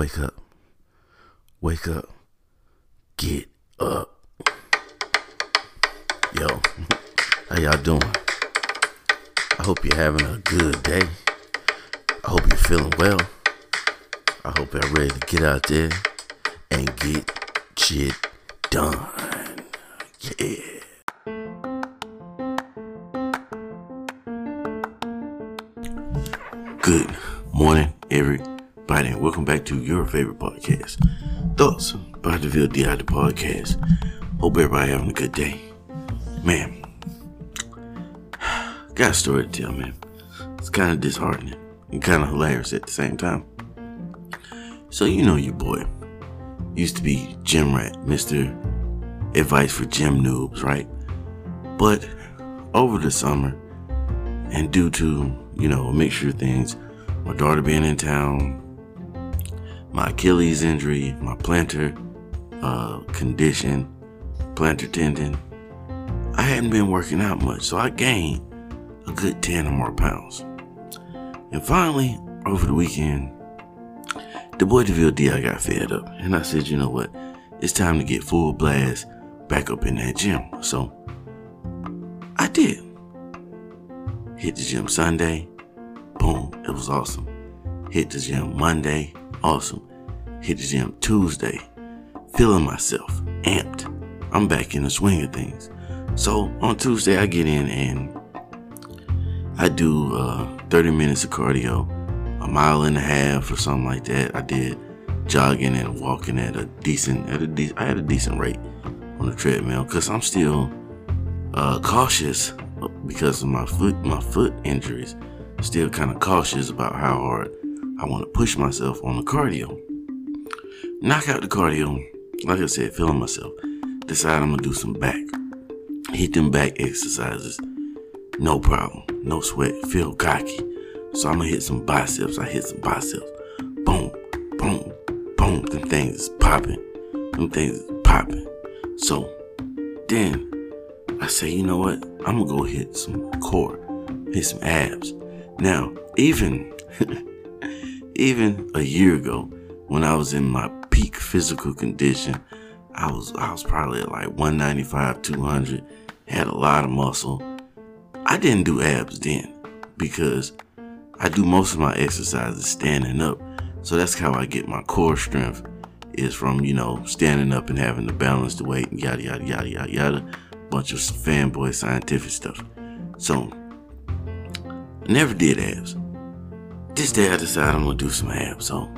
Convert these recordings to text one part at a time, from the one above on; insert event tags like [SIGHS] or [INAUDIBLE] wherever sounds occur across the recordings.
Wake up. Wake up. Get up. Yo, how y'all doing? I hope you're having a good day. I hope you're feeling well. I hope you're ready to get out there and get shit done. Yeah. Welcome back to your favorite podcast, Thoughts by the Ville DI the podcast. Hope everybody having a good day. Man, [SIGHS] got a story to tell, man. It's kind of disheartening and kind of hilarious at the same time. So you know your boy used to be Gym Rat, Mr. Advice for Gym Noobs, right? But over the summer, and due to, you know, a mixture of things, my daughter being in town, my Achilles injury, my plantar uh, condition, plantar tendon, I hadn't been working out much, so I gained a good 10 or more pounds. And finally, over the weekend, the boy DeVille D, I got fed up. And I said, you know what? It's time to get full blast back up in that gym. So I did. Hit the gym Sunday. Boom. It was awesome. Hit the gym Monday. Awesome. Hit the gym Tuesday. Feeling myself. Amped. I'm back in the swing of things. So on Tuesday, I get in and I do uh, 30 minutes of cardio, a mile and a half or something like that. I did jogging and walking at a decent, at a de- I had a decent rate on the treadmill because I'm still uh, cautious because of my foot my foot injuries. Still kind of cautious about how hard I want to push myself on the cardio. Knock out the cardio, like I said, feeling myself. Decide I'm gonna do some back. Hit them back exercises. No problem. No sweat. Feel cocky. So I'm gonna hit some biceps. I hit some biceps. Boom, boom, boom. Them things is popping. Them things is popping. So then I say, you know what? I'm gonna go hit some core, hit some abs. Now, even [LAUGHS] even a year ago, when I was in my peak physical condition, I was I was probably at like 195, 200, had a lot of muscle. I didn't do abs then because I do most of my exercises standing up. So that's how I get my core strength is from, you know, standing up and having to balance the weight and yada yada yada yada yada bunch of fanboy scientific stuff. So, never did abs. This day I decided I'm gonna do some abs. So,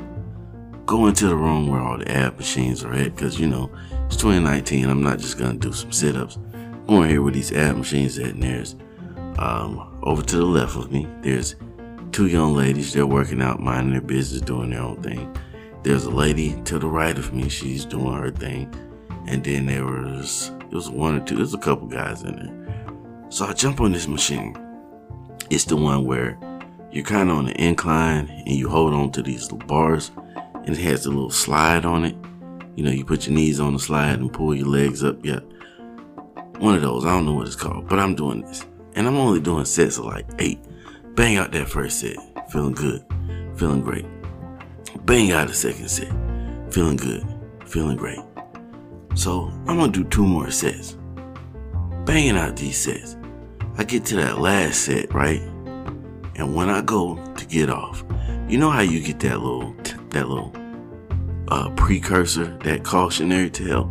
go into the room where all the ab machines are at, because you know, it's 2019. I'm not just gonna do some sit ups. Going here where these ab machines at, and there's um, over to the left of me, there's two young ladies. They're working out, minding their business, doing their own thing. There's a lady to the right of me. She's doing her thing. And then there was it was one or two, there's a couple guys in there. So I jump on this machine. It's the one where you're kind of on the incline and you hold on to these little bars and it has a little slide on it. You know, you put your knees on the slide and pull your legs up. Yeah. One of those. I don't know what it's called, but I'm doing this. And I'm only doing sets of like eight. Bang out that first set. Feeling good. Feeling great. Bang out the second set. Feeling good. Feeling great. So I'm gonna do two more sets. Banging out these sets. I get to that last set, right? And when I go to get off, you know how you get that little that little uh, precursor, that cautionary tale,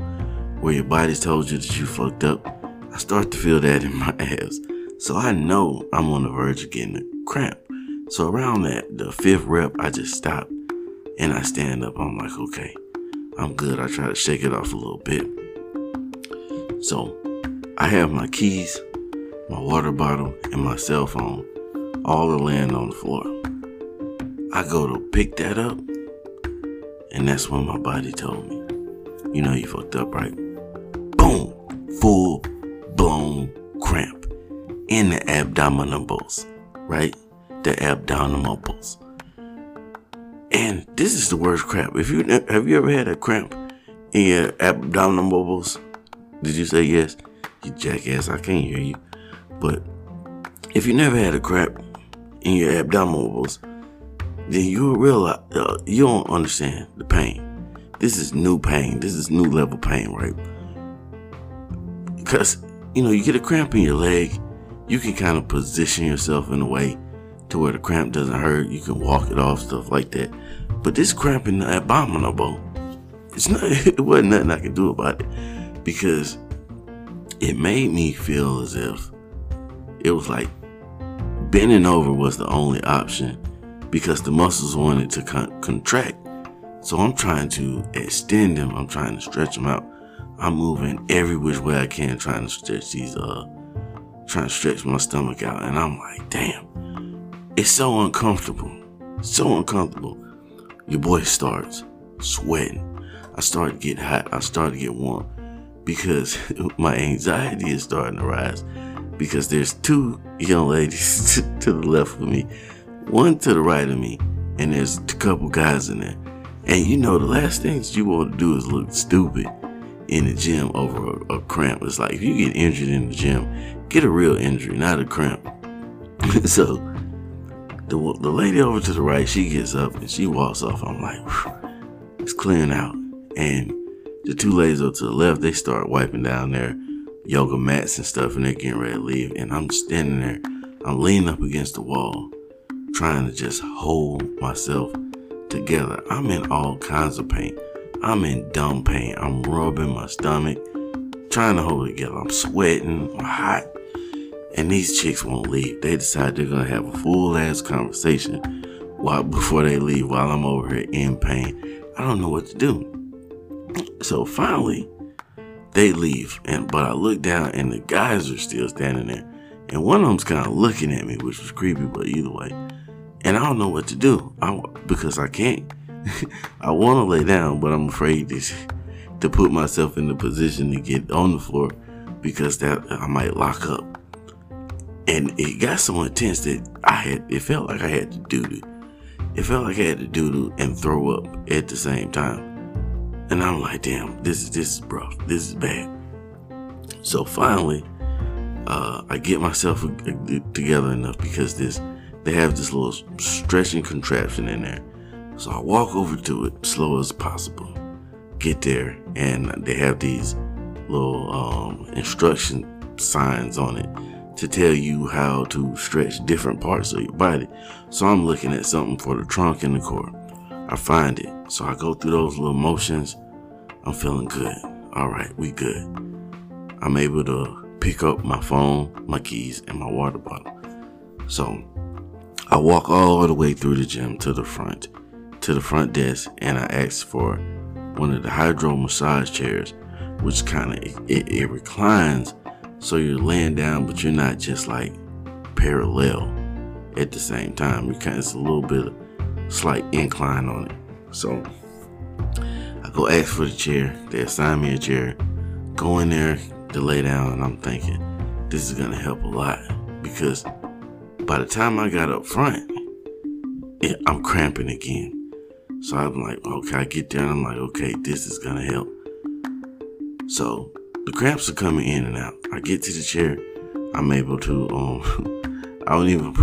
where your body's told you that you fucked up. I start to feel that in [LAUGHS] my abs, so I know I'm on the verge of getting a cramp. So around that the fifth rep, I just stop and I stand up. I'm like, okay, I'm good. I try to shake it off a little bit. So I have my keys, my water bottle, and my cell phone all the land on the floor. I go to pick that up, and that's when my body told me, you know, you fucked up, right? Boom! Full blown cramp in the abdominals, right? The abdominals. And this is the worst cramp. If you have you ever had a cramp in your abdominals? Did you say yes? You jackass, I can't hear you. But if you never had a cramp in your abdominals, then you'll realize uh, you don't understand the pain. This is new pain. This is new level pain, right? Because you know you get a cramp in your leg, you can kind of position yourself in a way to where the cramp doesn't hurt. You can walk it off, stuff like that. But this cramp in the abdominal it's not. [LAUGHS] It wasn't nothing I could do about it because it made me feel as if it was like bending over was the only option because the muscles wanted to con- contract. So I'm trying to extend them. I'm trying to stretch them out. I'm moving every which way I can, trying to stretch these, uh, trying to stretch my stomach out. And I'm like, damn, it's so uncomfortable. So uncomfortable. Your boy starts sweating. I start to get hot. I start to get warm because [LAUGHS] my anxiety is starting to rise because there's two young ladies [LAUGHS] to the left of me, one to the right of me, and there's a couple guys in there. And you know, the last things you want to do is look stupid in the gym over a, a cramp. It's like if you get injured in the gym, get a real injury, not a cramp. [LAUGHS] so the the lady over to the right, she gets up and she walks off. I'm like, it's clearing out. And the two ladies over to the left, they start wiping down their yoga mats and stuff, and they're getting ready to leave. And I'm standing there, I'm leaning up against the wall, trying to just hold myself together. I'm in all kinds of pain. I'm in dumb pain. I'm rubbing my stomach, trying to hold it together. I'm sweating, I'm hot. And these chicks won't leave. They decide they're gonna have a full ass conversation while before they leave while I'm over here in pain. I don't know what to do. So finally, they leave, and but I look down and the guys are still standing there, and one of them's kind of looking at me, which was creepy, but either way, and I don't know what to do I, because I can't. [LAUGHS] I want to lay down, but I'm afraid to, to put myself in the position to get on the floor because that I might lock up. And it got so intense that I had it felt like I had to do it. It felt like I had to do and throw up at the same time. And I'm like, damn, this is this is rough. This is bad. So finally, uh, I get myself together enough because this they have this little stretching contraption in there. So I walk over to it slow as possible. Get there, and they have these little um, instruction signs on it to tell you how to stretch different parts of your body. So I'm looking at something for the trunk and the core. I find it. So I go through those little motions. I'm feeling good. All right, we good. I'm able to pick up my phone, my keys, and my water bottle. So I walk all the way through the gym to the front, to the front desk, and I ask for one of the hydro massage chairs, which kind of it, it reclines, so you're laying down, but you're not just like parallel at the same time. You kind it's a little bit of slight incline on it. So I go ask for the chair. They assign me a chair. Go in there to lay down, and I'm thinking this is gonna help a lot because by the time I got up front, it, I'm cramping again. So I'm like, okay, I get there, I'm like, okay, this is gonna help. So the cramps are coming in and out. I get to the chair. I'm able to um [LAUGHS] I don't even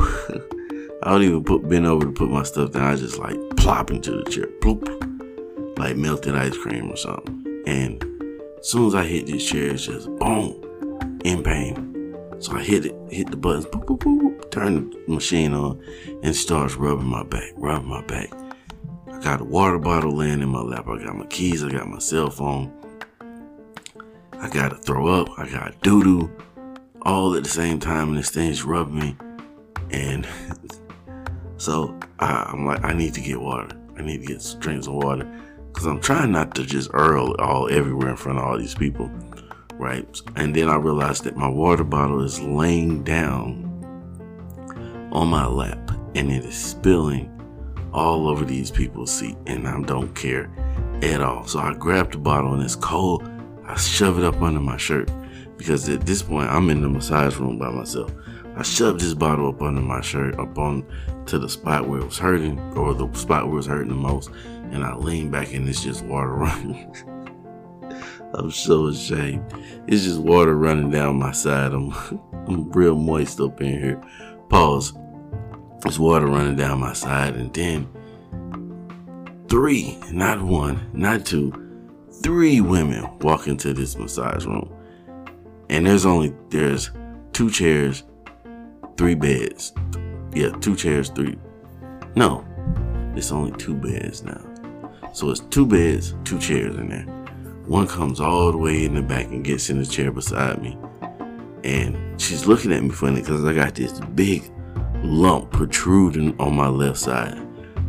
I don't even put bend over to put my stuff down. I just like plop into the chair, bloop, like melted ice cream or something. And as soon as I hit this chair, it's just boom, in pain. So I hit it, hit the buttons, boop, boop, boop, turn the machine on, and starts rubbing my back, rubbing my back. I got a water bottle laying in my lap. I got my keys. I got my cell phone. I gotta throw up. I got doo doo, all at the same time, and this thing's rubbing me. And [LAUGHS] So I, am like, I need to get water. I need to get some drinks of water because I'm trying not to just earl all everywhere in front of all these people, right? And then I realized that my water bottle is laying down on my lap and it is spilling all over these people's seat, and I don't care at all. So I grab the bottle and it's cold. I shove it up under my shirt because at this point I'm in the massage room by myself. I shoved this bottle up under my shirt, up on to the spot where it was hurting, or the spot where it was hurting the most, and I leaned back and it's just water [LAUGHS] running. I'm so ashamed. It's just water running down my side. I'm, [LAUGHS] I'm real moist up in here. Pause. there's water running down my side, and then three, not one, not two, three women walk into this massage room. And there's only there's two chairs, three beds. Yeah, two chairs, three. No, it's only two beds now. So it's two beds, two chairs in there. One comes all the way in the back and gets in the chair beside me. And she's looking at me funny because I got this big lump protruding on my left side.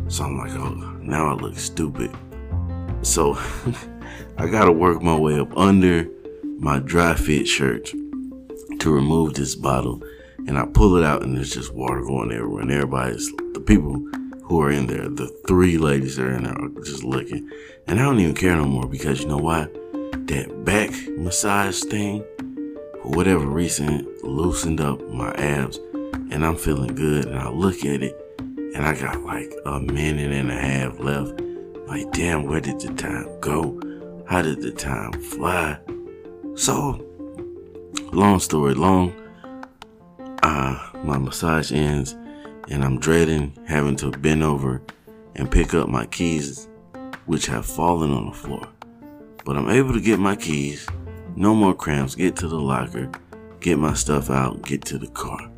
So I'm like, oh, now I look stupid. So [LAUGHS] I gotta work my way up under my dry fit shirt to remove this bottle. And I pull it out and there's just water going everywhere. And everybody's, the people who are in there, the three ladies that are in there are just looking. And I don't even care no more because you know what? That back massage thing, for whatever reason, loosened up my abs and I'm feeling good. And I look at it and I got like a minute and a half left. Like, damn, where did the time go? How did the time fly? So, long story long, uh, my massage ends and I'm dreading having to bend over and pick up my keys, which have fallen on the floor. But I'm able to get my keys, no more cramps, get to the locker, get my stuff out, get to the car.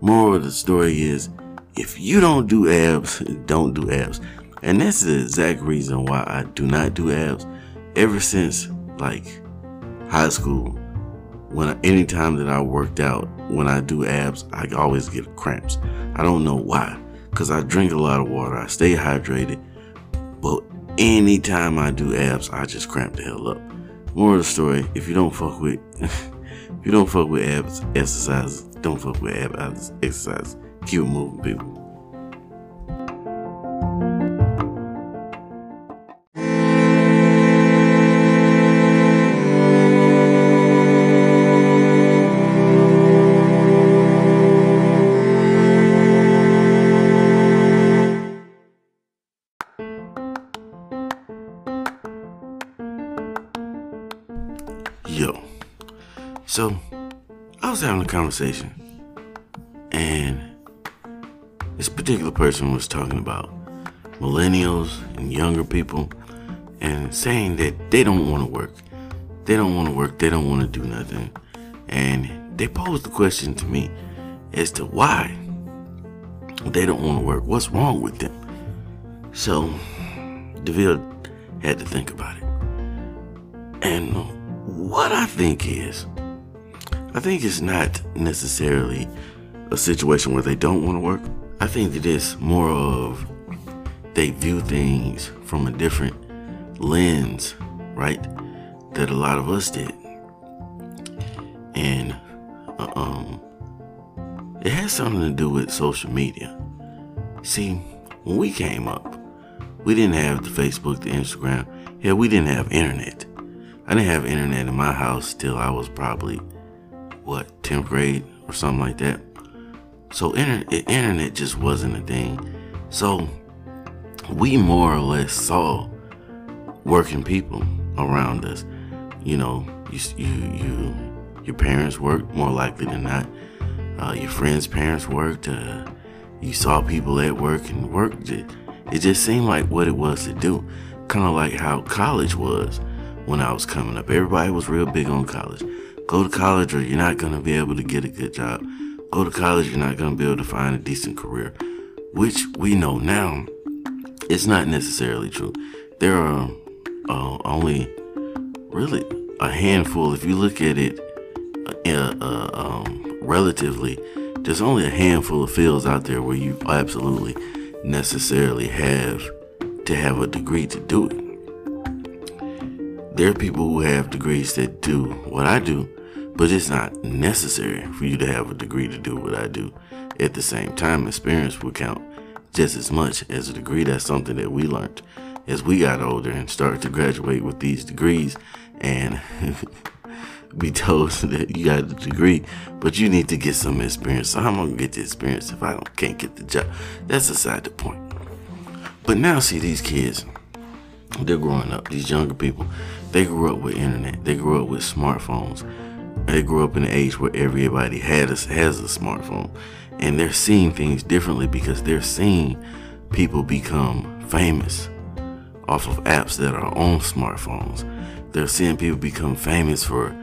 Moral of the story is if you don't do abs, [LAUGHS] don't do abs. And that's the exact reason why I do not do abs ever since like high school. When anytime that I worked out, when I do abs, I always get cramps. I don't know why. Cause I drink a lot of water, I stay hydrated. But anytime I do abs, I just cramp the hell up. More of the story, if you don't fuck with [LAUGHS] if you don't fuck with abs exercise, don't fuck with abs exercise. Keep moving, people. So I was having a conversation, and this particular person was talking about millennials and younger people and saying that they don't want to work. They don't want to work. They don't want to do nothing. And they posed the question to me as to why they don't want to work. What's wrong with them? So, DeVille had to think about it. And what I think is, I think it's not necessarily a situation where they don't want to work. I think that it's more of they view things from a different lens, right? That a lot of us did. And uh, um, it has something to do with social media. See, when we came up, we didn't have the Facebook, the Instagram. Yeah, we didn't have internet. I didn't have internet in my house till I was probably what 10th grade or something like that. So internet, internet just wasn't a thing. So we more or less saw working people around us. You know, you you you your parents worked more likely than not. Uh, your friends' parents worked. Uh, you saw people at work and worked. It, it just seemed like what it was to do, kind of like how college was when I was coming up. Everybody was real big on college. Go to college or you're not going to be able to get a good job. Go to college, you're not going to be able to find a decent career, which we know now it's not necessarily true. There are uh, only really a handful, if you look at it uh, uh, um, relatively, there's only a handful of fields out there where you absolutely necessarily have to have a degree to do it. There are people who have degrees that do what I do, but it's not necessary for you to have a degree to do what I do. At the same time, experience will count just as much as a degree. That's something that we learned as we got older and started to graduate with these degrees and [LAUGHS] be told [LAUGHS] that you got a degree, but you need to get some experience. So I'm gonna get the experience if I don't can't get the job. That's aside the point. But now see these kids they're growing up. These younger people, they grew up with internet. They grew up with smartphones, they grew up in an age where everybody had a, has a smartphone, and they're seeing things differently because they're seeing people become famous off of apps that are on smartphones. They're seeing people become famous for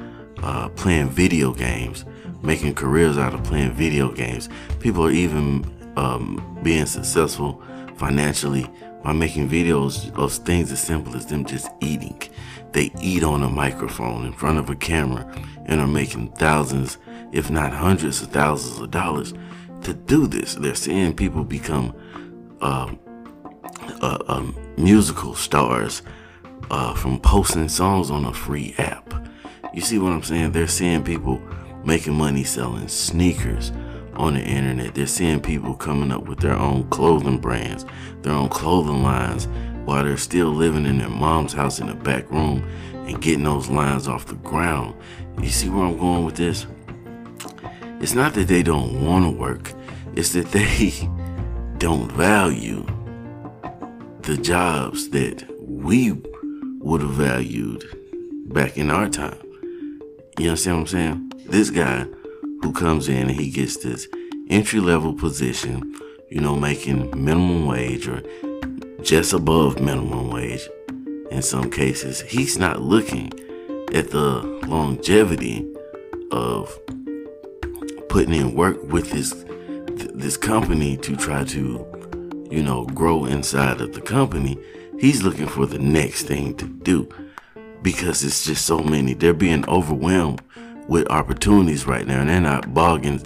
uh, playing video games, making careers out of playing video games. People are even um, being successful financially by making videos of things as simple as them just eating. They eat on a microphone in front of a camera and are making thousands, if not hundreds of thousands of dollars to do this. They're seeing people become uh, uh, uh, musical stars uh, from posting songs on a free app. You see what I'm saying? They're seeing people making money selling sneakers on the internet. They're seeing people coming up with their own clothing brands, their own clothing lines, while they're still living in their mom's house in the back room and getting those lines off the ground. You see where I'm going with this? It's not that they don't want to work, it's that [LAUGHS] they don't value the jobs that we would have valued back in our time. You understand what I'm saying? This guy who comes in and he gets this entry level position, you know, making minimum wage or just above minimum wage in some cases, he's not looking at the longevity of putting in work with this this company to try to, you know, grow inside of the company. He's looking for the next thing to do because it's just so many. They're being overwhelmed with opportunities right now, and they're not bogging.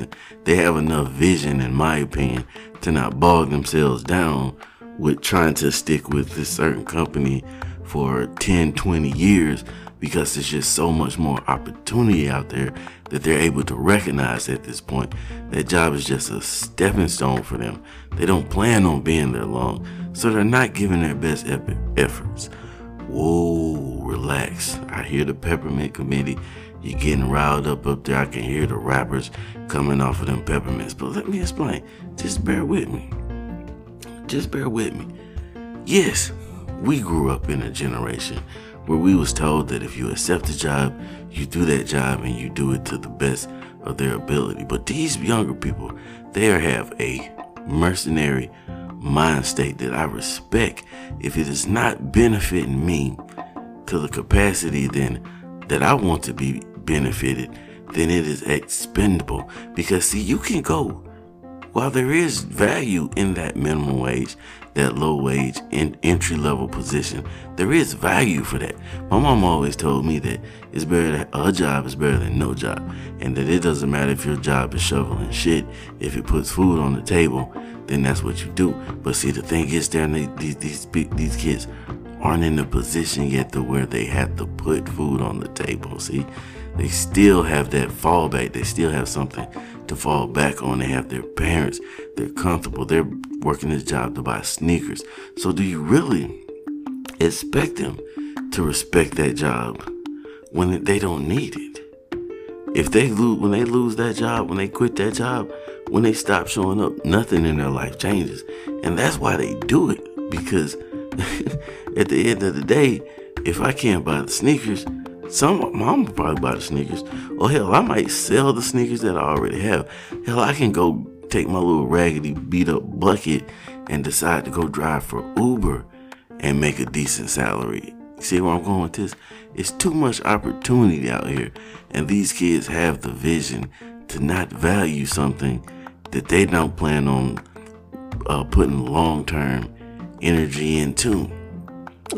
They have enough vision, in my opinion, to not bog themselves down with trying to stick with this certain company for 10, 20 years because there's just so much more opportunity out there that they're able to recognize at this point. That job is just a stepping stone for them. They don't plan on being there long, so they're not giving their best efforts. Whoa, relax. I hear the peppermint committee. You're getting riled up up there. I can hear the wrappers coming off of them peppermints. But let me explain. Just bear with me. Just bear with me. Yes, we grew up in a generation where we was told that if you accept a job, you do that job and you do it to the best of their ability. But these younger people, they have a mercenary mind state that I respect. If it is not benefiting me to the capacity then that I want to be benefited, then it is expendable. Because see, you can go while there is value in that minimum wage, that low wage and entry level position, there is value for that. My mom always told me that it's better a job is better than no job, and that it doesn't matter if your job is shoveling shit. If it puts food on the table, then that's what you do. But see, the thing is, there these these these kids aren't in the position yet to where they have to put food on the table. See, they still have that fallback. They still have something to fall back on. They have their parents. They're comfortable. They're working this job to buy sneakers. So do you really expect them to respect that job when they don't need it? If they lose, when they lose that job, when they quit that job, when they stop showing up, nothing in their life changes. And that's why they do it. Because [LAUGHS] at the end of the day, if I can't buy the sneakers, some mom will probably buy the sneakers. Or hell, I might sell the sneakers that I already have. Hell, I can go take my little raggedy beat up bucket and decide to go drive for Uber and make a decent salary. See where I'm going with this? It's too much opportunity out here, and these kids have the vision to not value something that they don't plan on uh, putting long term energy into.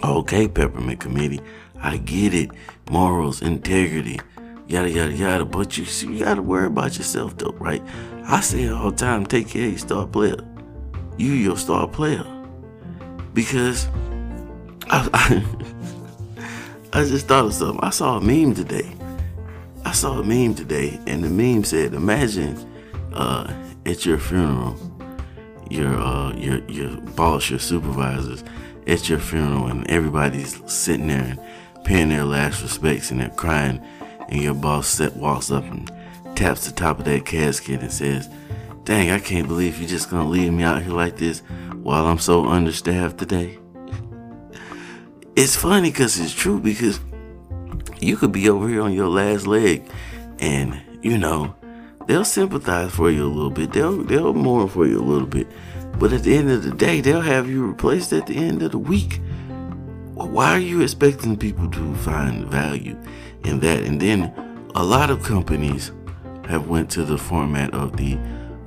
Okay, Peppermint Committee, I get it. Morals, integrity, yada yada yada. But you you gotta worry about yourself though, right? I say it all the time, take care of your star player. You your star player. Because I, I, [LAUGHS] I just thought of something. I saw a meme today. I saw a meme today, and the meme said, "Imagine uh, at your funeral, your uh, your your boss, your supervisors at your funeral, and everybody's sitting there and paying their last respects, and they're crying, and your boss set, walks up and taps the top of that casket and says, "Dang, I can't believe you're just gonna leave me out here like this while I'm so understaffed today." [LAUGHS] it's funny because it's true because you could be over here on your last leg And, you know, they'll sympathize for you a little bit. They'll they'll mourn for you a little bit. But at the end of the day, they'll have you replaced at the end of the week. Why are you expecting people to find value in that? And then a lot of companies have went to the format of the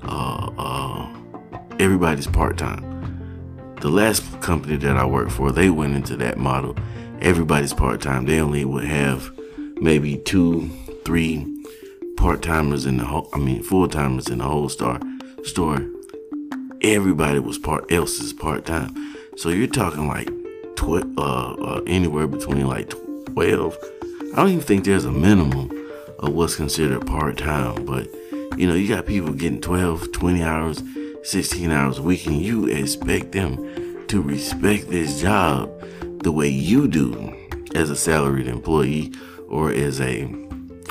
uh, uh, everybody's part time. The last company that I worked for, they went into that model. Everybody's part time. They only would have maybe two, three part timers in the whole. I mean, full timers in the whole star store. Everybody was part else's part time. So you're talking like tw- uh, uh, anywhere between like twelve. I don't even think there's a minimum of what's considered part time, but you know, you got people getting 12, 20 hours, 16 hours a week, and you expect them to respect this job the way you do as a salaried employee or as a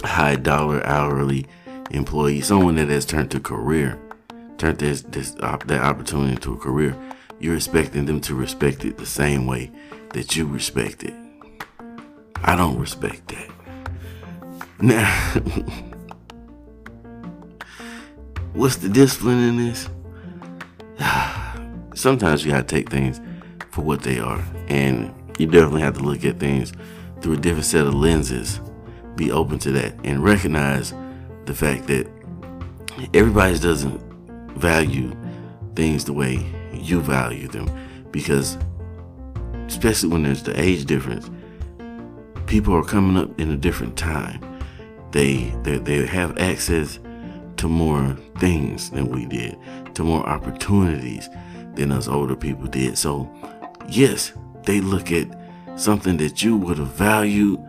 high dollar hourly employee, someone that has turned to career, turned this, this that opportunity into a career. You're expecting them to respect it the same way that you respect it. I don't respect that. Now, [LAUGHS] what's the discipline in this? [SIGHS] Sometimes you gotta take things for what they are, and you definitely have to look at things through a different set of lenses. Be open to that and recognize the fact that everybody doesn't value things the way you value them because especially when there's the age difference people are coming up in a different time they they, they have access to more things than we did, to more opportunities than us older people did. So, yes, they look at something that you would have valued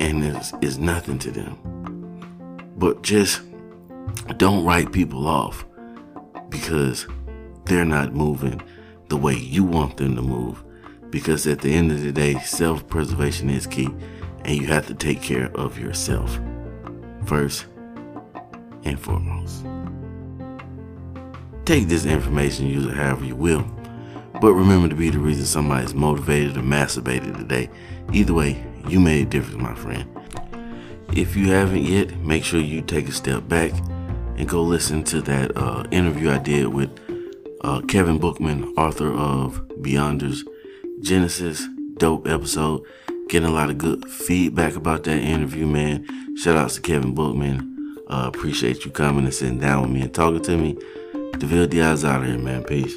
and is, is nothing to them. But just don't write people off because they're not moving the way you want them to move. Because at the end of the day, self preservation is key, and you have to take care of yourself first and foremost. Take this information, use it however you will, but remember to be the reason somebody's motivated or masturbated today. Either way, you made a difference, my friend. If you haven't yet, make sure you take a step back and go listen to that uh, interview I did with uh, Kevin Bookman, author of Beyonders Genesis. Dope episode. Getting a lot of good feedback about that interview, man. Shout outs to Kevin Bookman. Uh, appreciate you coming and sitting down with me and talking to me. DeVille Diaz out here, man. Peace.